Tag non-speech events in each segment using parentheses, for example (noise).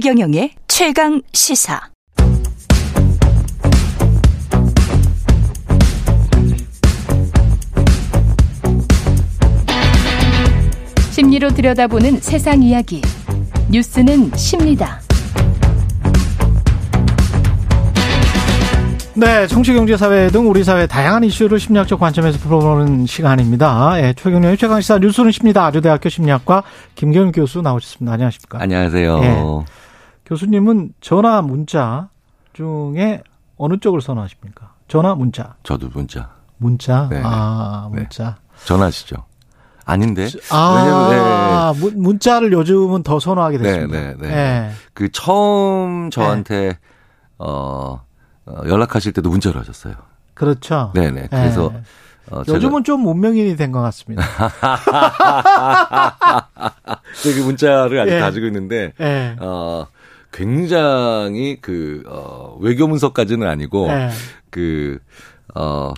최경영의 최강 시사. 심리로 들여다보는 세상 이야기. 뉴스는 십니다. 네, 정치, 경제, 사회 등 우리 사회 다양한 이슈를 심리학적 관점에서 풀어보는 시간입니다. 예, 최경련의 최강시사 뉴스는 십니다. 아주대학교 심리학과 김경윤 교수 나오셨습니다. 안녕하십니까? 안녕하세요. 예. 교수님은 전화, 문자 중에 어느 쪽을 선호하십니까? 전화, 문자. 저도 문자. 문자? 네. 아, 네. 문자. 전화시죠. 아닌데. 아, 문- 문자를 요즘은 더 선호하게 네, 됐습니다. 네, 네. 예. 그 처음 저한테 어, 어, 연락하실 때도 문자로 하셨어요. 그렇죠. 네 네. 그래서 예. 어, 요즘은 좀 문명인이 된 것 같습니다. (laughs) 되게 문자를 아직 예. 가지고 있는데 예. 어, 굉장히 그 어, 외교 문서까지는 아니고 예. 그 어,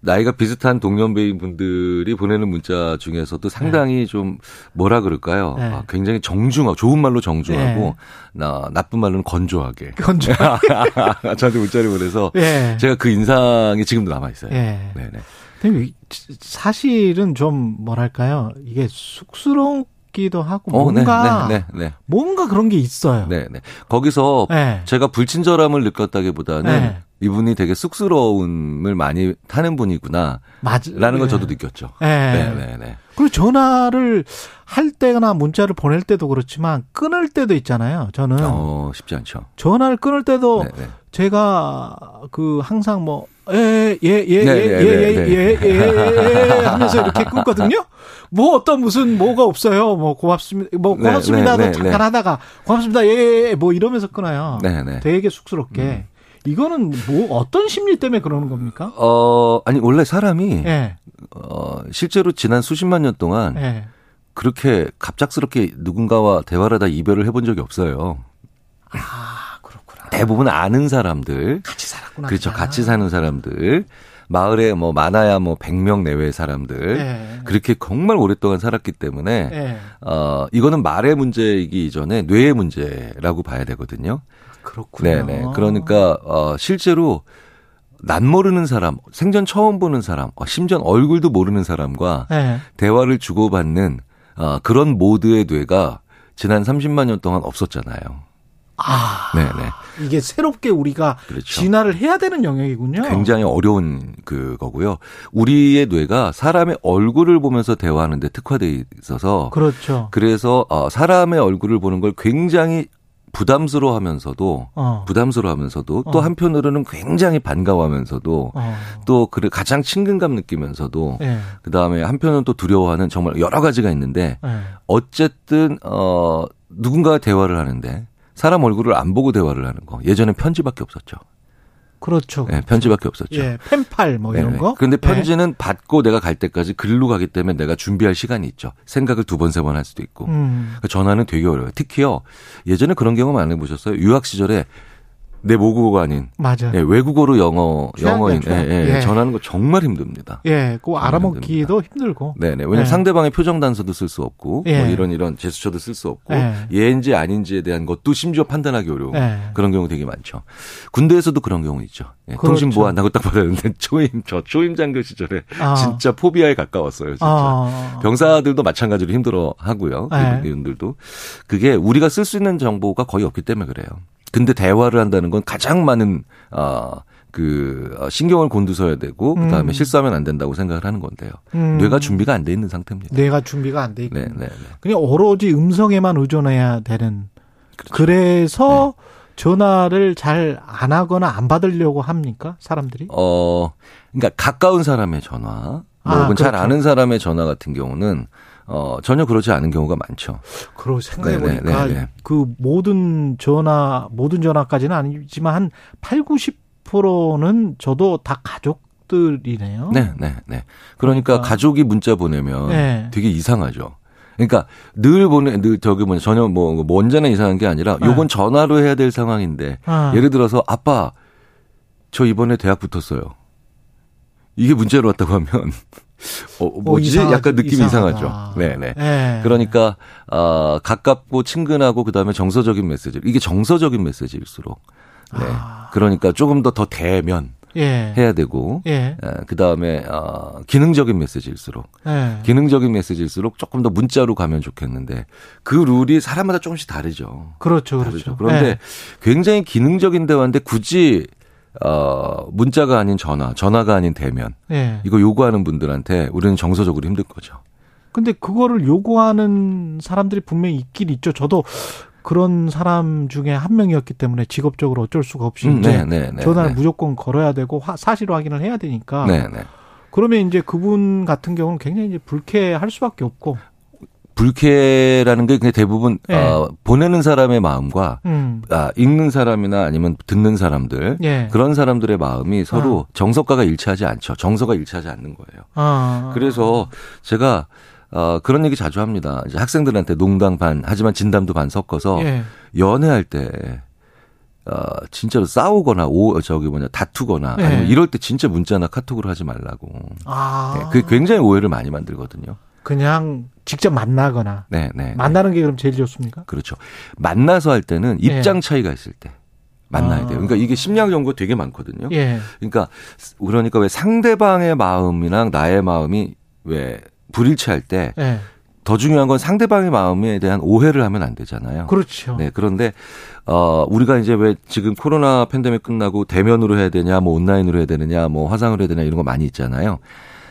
나이가 비슷한 동년배인 분들이 보내는 문자 중에서도 상당히 좀 뭐라 그럴까요? 네. 아, 굉장히 정중하고 좋은 말로 정중하고 나 나쁜 말로는 건조하게 건조. (laughs) 저한테 문자를 보내서 예. 제가 그 인상이 지금도 남아 있어요. 예. 네네. 근데 사실은 좀 뭐랄까요? 이게 쑥스 럽기도 하고 뭔가 네, 네, 네, 뭔가 그런 게 있어요. 네, 네. 거기서 네. 제가 불친절함을 느꼈다기보다는 네. 이분이 되게 쑥스러움을 많이 타는 분이구나. 맞. 라는 걸 네. 저도 느꼈죠. 예. 네, 네, 네. 그리고 전화를 할 때나 문자를 보낼 때도 그렇지만 끊을 때도 있잖아요. 저는 어, 쉽지 않죠. 전화를 끊을 때도 네, 네. 제가 그 항상 뭐 예, 예, 예, 예, 네, 예, 네, 예, 네, 예, 예, 예, 하면서 이렇게 끊거든요. 뭐 어떤 무슨 뭐가 없어요. 뭐 고맙습니다. 뭐 네, 고맙습니다도 네, 네, 잠깐 네. 하다가 고맙습니다. 예, 예, 예, 뭐 이러면서 끊어요. 네, 네. 되게 쑥스럽게. 이거는 뭐 어떤 심리 때문에 그러는 겁니까? 어, 아니, 원래 사람이, 예, 어, 실제로 지난 수십만 년 동안 예. 그렇게 갑작스럽게 누군가와 대화를 하다 이별을 해본 적이 없어요. 아, 그렇구나. 대부분 아는 사람들, 같이 살았구나. 그렇죠. 그냥. 같이 사는 사람들, 마을에 뭐 많아야 뭐 100명 내외의 사람들, 예. 그렇게 정말 오랫동안 살았기 때문에, 예. 어, 이거는 말의 문제이기 이전에 뇌의 문제라고 봐야 되거든요. 그렇군요. 네네. 그러니까, 어, 실제로 난 모르는 사람, 생전 처음 보는 사람, 어, 심지어 얼굴도 모르는 사람과 예. 대화를 주고받는, 어, 그런 모드의 뇌가 지난 30만 년 동안 없었잖아요. 아, 네네. 이게 새롭게 우리가 그렇죠. 진화를 해야 되는 영역이군요. 굉장히 어려운 그거고요. 우리의 뇌가 사람의 얼굴을 보면서 대화하는데 특화돼 있어서 그렇죠. 그래서 어, 사람의 얼굴을 보는 걸 굉장히 부담스러워하면서도 어. 부담스러워하면서도 어. 또 한편으로는 굉장히 반가워하면서도 어. 또 그래 가장 친근감 느끼면서도 예. 그 다음에 한편은 또 두려워하는 정말 여러 가지가 있는데 예. 어쨌든 어 누군가와 대화를 하는데 사람 얼굴을 안 보고 대화를 하는 거 예전엔 편지밖에 없었죠. 그렇죠. 네, 편지밖에 없었죠. 예, 펜팔 뭐 이런 네네. 거. 그런데 예. 편지는 받고 내가 갈 때까지 글로 가기 때문에 내가 준비할 시간이 있죠. 생각을 두 번, 세 번 할 수도 있고. 음. 그러니까 전화는 되게 어려워요. 특히요. 예전에 그런 경험 안 해보셨어요? 유학 시절에 내 모국어가 아닌 맞아. 예, 외국어로 영어, 영어인, 예. 예, 예. 전하는 거 정말 힘듭니다. 예, 그거 알아먹기도 힘들고. 네 네. 왜냐면 예. 상대방의 표정 단서도 쓸 수 없고, 예. 뭐 이런 이런 제스처도 쓸 수 없고, 예. 예인지 아닌지에 대한 것도 심지어 판단하기 어려운 예. 그런 경우 되게 많죠. 군대에서도 그런 경우 있죠. 예, 그렇죠. 통신 보안 한다고 딱 받았는데 (laughs) 초임, 저 초임 장교 시절에 아. 진짜 포비아에 가까웠어요. 진짜. 아. 병사들도 마찬가지로 힘들어 하고요. 예. 이분들도. 그게 우리가 쓸 수 있는 정보가 거의 없기 때문에 그래요. 근데 대화를 한다는 건 가장 많은, 어, 그, 어, 신경을 곤두서야 되고, 그 다음에 음. 실수하면 안 된다고 생각을 하는 건데요. 음. 뇌가 준비가 안 돼 있는 상태입니다. 뇌가 준비가 안 돼 있고. 네, 네, 네. 그냥 오로지 음성에만 의존해야 되는. 그렇죠. 그래서 네. 전화를 잘 안 하거나 안 받으려고 합니까? 사람들이? 어, 그러니까 가까운 사람의 전화, 뭐 아, 혹은 잘 그렇죠. 아는 사람의 전화 같은 경우는 어, 전혀 그렇지 않은 경우가 많죠. 그러고 생각해 보니까 네, 네, 네, 네. 그 모든 전화 모든 전화까지는 아니지만 한 8, 90%는 저도 다 가족들이네요. 네, 네, 네. 그러니까 그러니까. 가족이 문자 보내면 네. 되게 이상하죠. 그러니까 늘 보내, 늘 저기 뭐 전혀 뭐, 뭐 언제나 이상한 게 아니라 네. 요건 전화로 해야 될 상황인데 아. 예를 들어서 아빠 저 이번에 대학 붙었어요. 이게 문제로 왔다고 하면 (laughs) 어, 뭐지? 이상하- 약간 느낌이 이상하다. 이상하죠. 네네. 예. 그러니까 어, 가깝고 친근하고 그다음에 정서적인 메시지. 이게 정서적인 메시지일수록 네. 아. 그러니까 조금 더 더 대면 예. 해야 되고 예. 그 다음에 어, 기능적인 메시지일수록 예. 기능적인 메시지일수록 조금 더 문자로 가면 좋겠는데 그 룰이 사람마다 조금씩 다르죠. 그렇죠, 다르죠. 그렇죠. 그런데 예. 굉장히 기능적인 대화인데 굳이 어 문자가 아닌 전화, 전화가 아닌 대면 예. 이거 요구하는 분들한테 우리는 정서적으로 힘든 거죠. 근데 그거를 요구하는 사람들이 분명히 있긴 있죠. 저도 그런 사람 중에 한 명이었기 때문에 직업적으로 어쩔 수가 없이 음, 이제 네, 네, 전화를 네. 무조건 걸어야 되고 화- 사실 확인을 해야 되니까 네, 네. 그러면 이제 그분 같은 경우는 굉장히 이제 불쾌할 수밖에 없고 불쾌라는 게 그냥 대부분 네. 어, 보내는 사람의 마음과 음. 아, 읽는 사람이나 아니면 듣는 사람들 예. 그런 사람들의 마음이 서로 정서가가 일치하지 않죠. 정서가 일치하지 않는 거예요. 아. 그래서 제가 어, 그런 얘기 자주 합니다. 이제 학생들한테 농담 반 하지만 진담도 반 섞어서 예. 연애할 때 어, 진짜로 싸우거나 오 저기 뭐냐 다투거나 네. 아니면 이럴 때 진짜 문자나 카톡으로 하지 말라고. 아. 네, 그게 굉장히 오해를 많이 만들거든요. 그냥 직접 만나거나 네, 네. 만나는 게 그럼 제일 좋습니까? 그렇죠. 만나서 할 때는 네. 입장 차이가 있을 때 만나야 아. 돼요. 그러니까 이게 심리학 연구가 되게 많거든요. 예. 그러니까 그러니까 왜 상대방의 마음이랑 나의 마음이 왜 불일치할 때더 예. 중요한 건 상대방의 마음에 대한 오해를 하면 안 되잖아요. 그렇죠. 네, 그런데 어 우리가 이제 왜 지금 코로나 팬데믹 끝나고 대면으로 해야 되냐, 뭐 온라인으로 해야 되느냐, 뭐 화상으로 해야 되냐 이런 거 많이 있잖아요.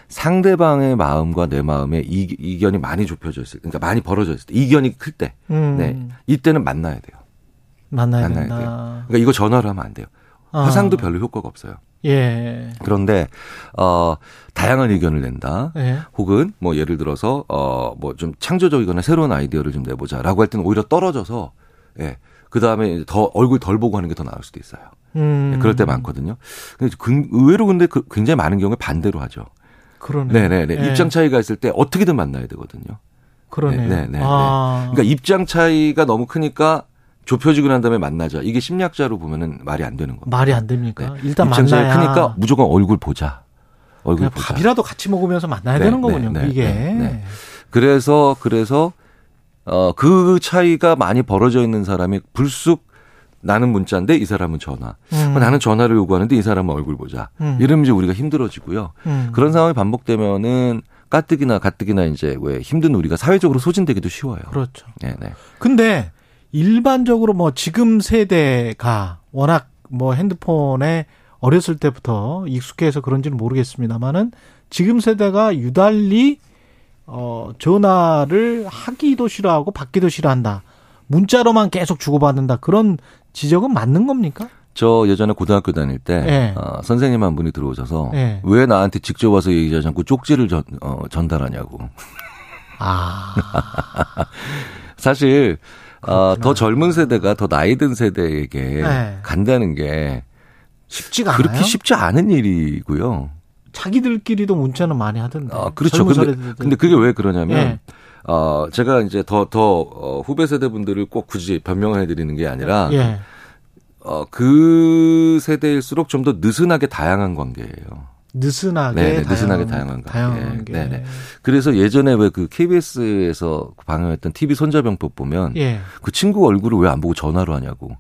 상대방의 마음과 내 마음의 이, 이견이 많이 좁혀져 있을 때, 그러니까 많이 벌어져 있을 때, 이견이 클 때, 음. 네, 이때는 만나야 돼요. 만나야, 만나야 된다. 돼요. 그러니까 이거 전화로 하면 안 돼요. 아. 화상도 별로 효과가 없어요. 예. 그런데 어 다양한 의견을 낸다. 예. 혹은 뭐 예를 들어서 어뭐 좀 창조적이거나 새로운 아이디어를 좀 내보자라고 할 때는 오히려 떨어져서 예. 그 다음에 더 얼굴 덜 보고 하는 게 더 나을 수도 있어요. 음. 예, 그럴 때 많거든요. 근데 그- 의외로 근데 그 굉장히 많은 경우에 반대로 하죠. 그러네. 네네네. 예. 입장 차이가 있을 때 어떻게든 만나야 되거든요. 그러네. 네, 네, 네, 아. 그러니까 입장 차이가 너무 크니까 좁혀지고 난 다음에 만나자. 이게 심리학자로 보면은 말이 안 되는 겁니다. 말이 안 됩니까? 네. 일단 입장 만나야 크니까 무조건 얼굴 보자. 얼굴 보자. 밥이라도 같이 먹으면서 만나야 네, 되는 네, 거군요. 네, 이게. 네, 네. 그래서 그래서 어 그 차이가 많이 벌어져 있는 사람이 불쑥 나는 문자인데 이 사람은 전화. 음. 나는 전화를 요구하는데 이 사람은 얼굴 보자. 음. 이러면 이제 우리가 힘들어지고요. 음. 그런 상황이 반복되면은 까뜩이나 가뜩이나 이제 왜 힘든 우리가 사회적으로 소진되기도 쉬워요. 그렇죠. 네, 네. 근데 일반적으로 뭐 지금 세대가 워낙 뭐 핸드폰에 어렸을 때부터 익숙해서 그런지는 모르겠습니다만은 지금 세대가 유달리 어 전화를 하기도 싫어하고 받기도 싫어한다. 문자로만 계속 주고받는다. 그런 지적은 맞는 겁니까? 저 예전에 고등학교 다닐 때 네. 어, 선생님 한 분이 들어오셔서 네. 왜 나한테 직접 와서 얘기하지 않고 쪽지를 전, 어, 전달하냐고. 아. (laughs) 사실 어, 그렇구나. 더 젊은 세대가 더 나이 든 세대에게 네. 간다는 게 쉽지가 그렇게 않아요. 쉽지 않은 일이고요. 자기들끼리도 문자는 많이 하던데. 아, 그렇죠. 근데, 세대들. 근데 그게 왜 그러냐면 예. 어, 제가 이제 더, 더, 어, 후배 세대 분들을 꼭 굳이 변명을 해드리는 게 아니라, 예. 어, 그 세대일수록 좀 더 느슨하게 다양한 관계예요. 느슨하게 네, 네, 느슨하게 다양한, 다양한 관계. 다양한 게. 네, 네. 그래서 예전에 왜 그 KBS에서 방영했던 TV 손자병법 보면 예. 그 친구 얼굴을 왜 안 보고 전화로 하냐고.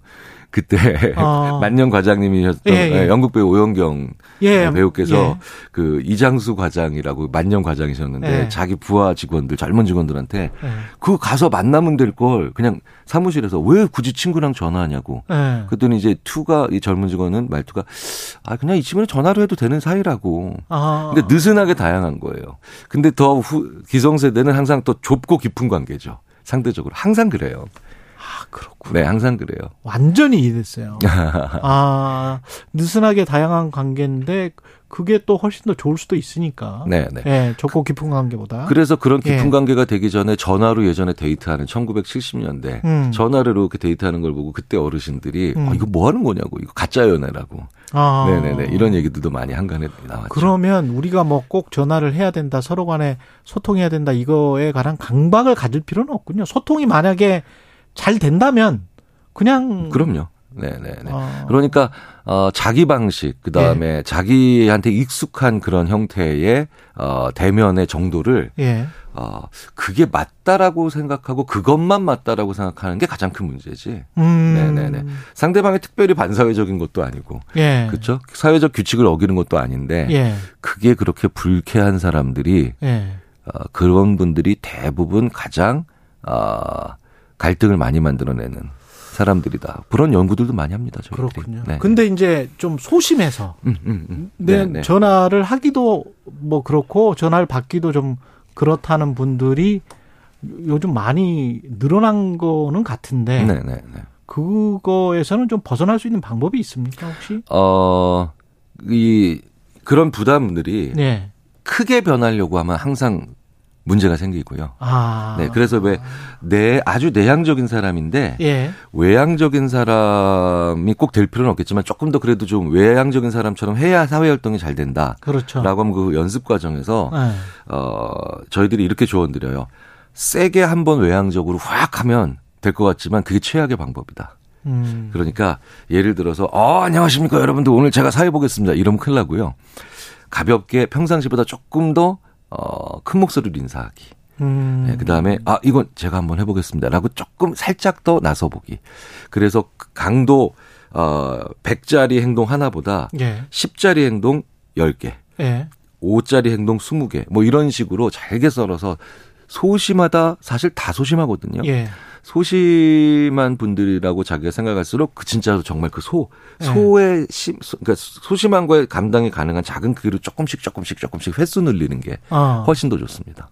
그때 아. (laughs) 만년 과장님이셨던 예, 예. 영국 배우 오영경 예. 배우께서 예. 그 이장수 과장이라고 만년 과장이셨는데 예. 자기 부하 직원들 젊은 직원들한테 예. 그 가서 만나면 될 걸 그냥 사무실에서 왜 굳이 친구랑 전화하냐고. 예. 그랬더니 이제 투가 이 젊은 직원은 말투가 아 그냥 이 친구는 전화로 해도 되는 사이라고. 아. 근데 느슨하게 다양한 거예요. 근데 더 후, 기성세대는 항상 또 좁고 깊은 관계죠. 상대적으로 항상 그래요. 아, 그렇군. 네, 항상 그래요. 완전히 이해됐어요. (laughs) 아, 느슨하게 다양한 관계인데 그게 또 훨씬 더 좋을 수도 있으니까. 네, 네. 예, 좁고 깊은 관계보다. 그래서 그런 깊은 예. 관계가 되기 전에 전화로 예전에 데이트하는 1970년대 음. 전화로 이렇게 데이트하는 걸 보고 그때 어르신들이 음. 어, 이거 뭐 하는 거냐고 이거 가짜 연애라고 아. 네네네 이런 얘기들도 많이 한간에 나왔죠. 그러면 우리가 뭐 꼭 전화를 해야 된다, 서로 간에 소통해야 된다, 이거에 관한 강박을 가질 필요는 없군요. 소통이 만약에 잘 된다면 그냥 그럼요. 네네네. 어. 그러니까 어 자기 방식 그 다음에 예. 자기한테 익숙한 그런 형태의 어 대면의 정도를 예. 어 그게 맞다라고 생각하고 그것만 맞다라고 생각하는 게 가장 큰 문제지. 음. 네네네. 상대방이 특별히 반사회적인 것도 아니고 예. 그렇죠? 사회적 규칙을 어기는 것도 아닌데 예. 그게 그렇게 불쾌한 사람들이 예. 어, 그런 분들이 대부분 가장 어, 갈등을 많이 만들어내는 사람들이다. 그런 연구들도 많이 합니다. 저희들이. 그렇군요. 네. 근데 이제 좀 소심해서 음, 음, 음. 네, 네, 네. 전화를 하기도 뭐 그렇고 전화를 받기도 좀 그렇다는 분들이 요즘 많이 늘어난 거는 같은데 네, 네, 네. 그거에서는 좀 벗어날 수 있는 방법이 있습니까 혹시? 어, 이 그런 부담들이 네. 크게 변하려고 하면 항상 문제가 생기고요. 아. 네, 그래서 왜 내 아주 내향적인 사람인데 예. 외향적인 사람이 꼭 될 필요는 없겠지만 조금 더 그래도 좀 외향적인 사람처럼 해야 사회 활동이 잘 된다라고 그렇죠. 하면 그 연습 과정에서 네. 어 저희들이 이렇게 조언 드려요. 세게 한번 외향적으로 확 하면 될 것 같지만 그게 최악의 방법이다. 음. 그러니까 예를 들어서 어 안녕하십니까 여러분들 오늘 제가 사회 보겠습니다. 이러면 큰일 나고요. 가볍게 평상시보다 조금 더 어, 큰 목소리로 인사하기. 음. 네, 그 다음에, 아, 이건 제가 한번 해보겠습니다. 라고 조금 살짝 더 나서보기. 그래서 강도, 어, 100짜리 행동 하나보다 예. 10짜리 행동 10개, 예. 5짜리 행동 20개, 뭐 이런 식으로 잘게 썰어서 소심하다, 사실 다 소심하거든요. 예. 소심한 분들이라고 자기가 생각할수록 그 진짜로 정말 그 소, 네. 소의 심, 소- 그러니까 소심한 거에 감당이 가능한 작은 크기로 조금씩 조금씩 조금씩 횟수 늘리는 게 어. 훨씬 더 좋습니다.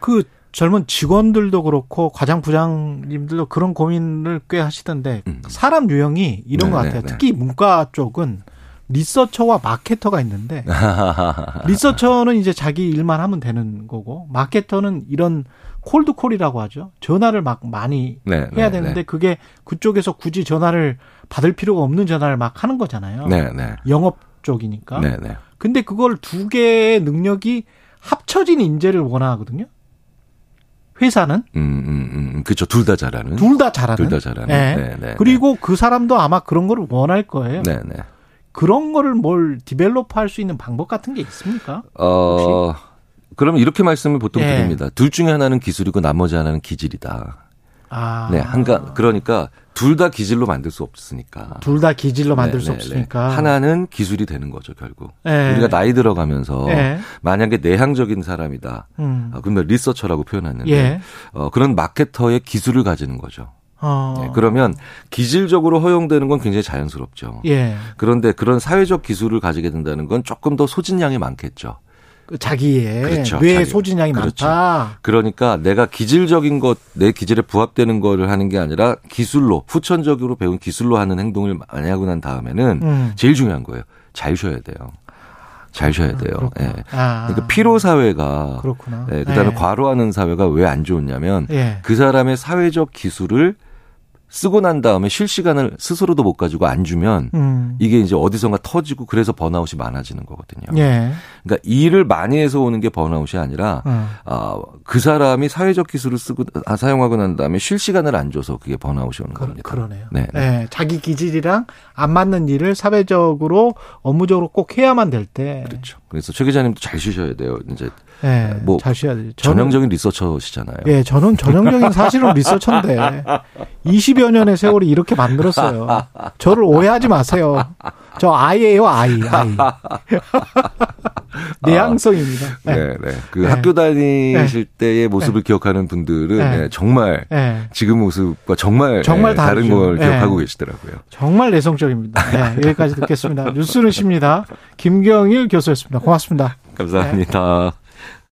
그 젊은 직원들도 그렇고 과장 부장님들도 그런 고민을 꽤 하시던데 음. 사람 유형이 이런 네, 것 네, 같아요. 네. 특히 문과 쪽은 리서처와 마케터가 있는데 (laughs) 리서처는 이제 자기 일만 하면 되는 거고 마케터는 이런 콜드콜이라고 하죠. 전화를 막 많이 네, 해야 네, 되는데 네. 그게 그쪽에서 굳이 전화를 받을 필요가 없는 전화를 막 하는 거잖아요. 네, 네. 영업 쪽이니까. 네, 네. 근데 그걸 두 개의 능력이 합쳐진 인재를 원하거든요. 회사는 음, 음, 음. 그쵸. 둘다 잘하는. 둘 다 잘하는. 둘 다 잘하는. 네. 그리고 그 사람도 아마 그런 거를 원할 거예요. 네, 네. 그런 거를 뭘 디벨롭 할 수 있는 방법 같은 게 있습니까? 어, 그럼 이렇게 말씀을 보통 예. 드립니다. 둘 중에 하나는 기술이고 나머지 하나는 기질이다. 아. 네, 한가, 그러니까 둘 다 기질로 만들 수 없으니까. 둘 다 기질로 만들 네, 수 네, 없으니까. 네. 하나는 기술이 되는 거죠, 결국. 예. 우리가 나이 들어가면서 예. 만약에 내향적인 사람이다. 음. 아, 그러면 리서처라고 표현하는데 예. 어, 그런 마케터의 기술을 가지는 거죠. 어. 네, 그러면 기질적으로 허용되는 건 굉장히 자연스럽죠. 예. 그런데 그런 사회적 기술을 가지게 된다는 건 조금 더 소진량이 많겠죠. 그 자기의 그렇죠. 뇌 자기. 소진량이 그렇죠. 많다. 그러니까 내가 기질적인 것, 내 기질에 부합되는 거를 하는 게 아니라 기술로, 후천적으로 배운 기술로 하는 행동을 많이 하고 난 다음에는 음. 제일 중요한 거예요. 잘 쉬어야 돼요. 잘 쉬어야 돼요. 그렇구나. 예. 아. 그러니까 피로 사회가 그렇구나. 예, 그다음에 예. 과로하는 사회가 왜 안 좋냐면 예. 그 사람의 사회적 기술을 쓰고 난 다음에 쉴 시간을 스스로도 못 가지고 안 주면 음. 이게 이제 어디선가 터지고 그래서 번아웃이 많아지는 거거든요. 예. 그러니까 일을 많이 해서 오는 게 번아웃이 아니라 음. 아, 그 사람이 사회적 기술을 쓰고 아, 사용하고 난 다음에 쉴 시간을 안 줘서 그게 번아웃이 오는 그, 겁니다. 그러네요. 네. 예, 자기 기질이랑 안 맞는 일을 사회적으로 업무적으로 꼭 해야만 될 때. 그렇죠. 그래서 최 기자님도 잘 쉬셔야 돼요. 이제 예, 뭐잘 쉬어야 되죠. 저는- 전형적인 리서처시잖아요. 예, 저는 전형적인 사실은 리서처인데 (laughs) 20여 년의 세월이 이렇게 만들었어요. 저를 오해하지 마세요. 저 아이예요, 아이, 아이. (laughs) 내향성입니다. 네. 네, 네. 그 네. 학교 다니실 때의 모습을 기억하는 분들은 네. 네, 정말 예, 지금 모습과 정말, 정말 네, 다른. 걸 네. 기억하고 계시더라고요. 정말 내성적입니다. 네, (laughs) 여기까지 듣겠습니다. 뉴스는 쉽니다. 김경일 교수였습니다. 고맙습니다. 감사합니다.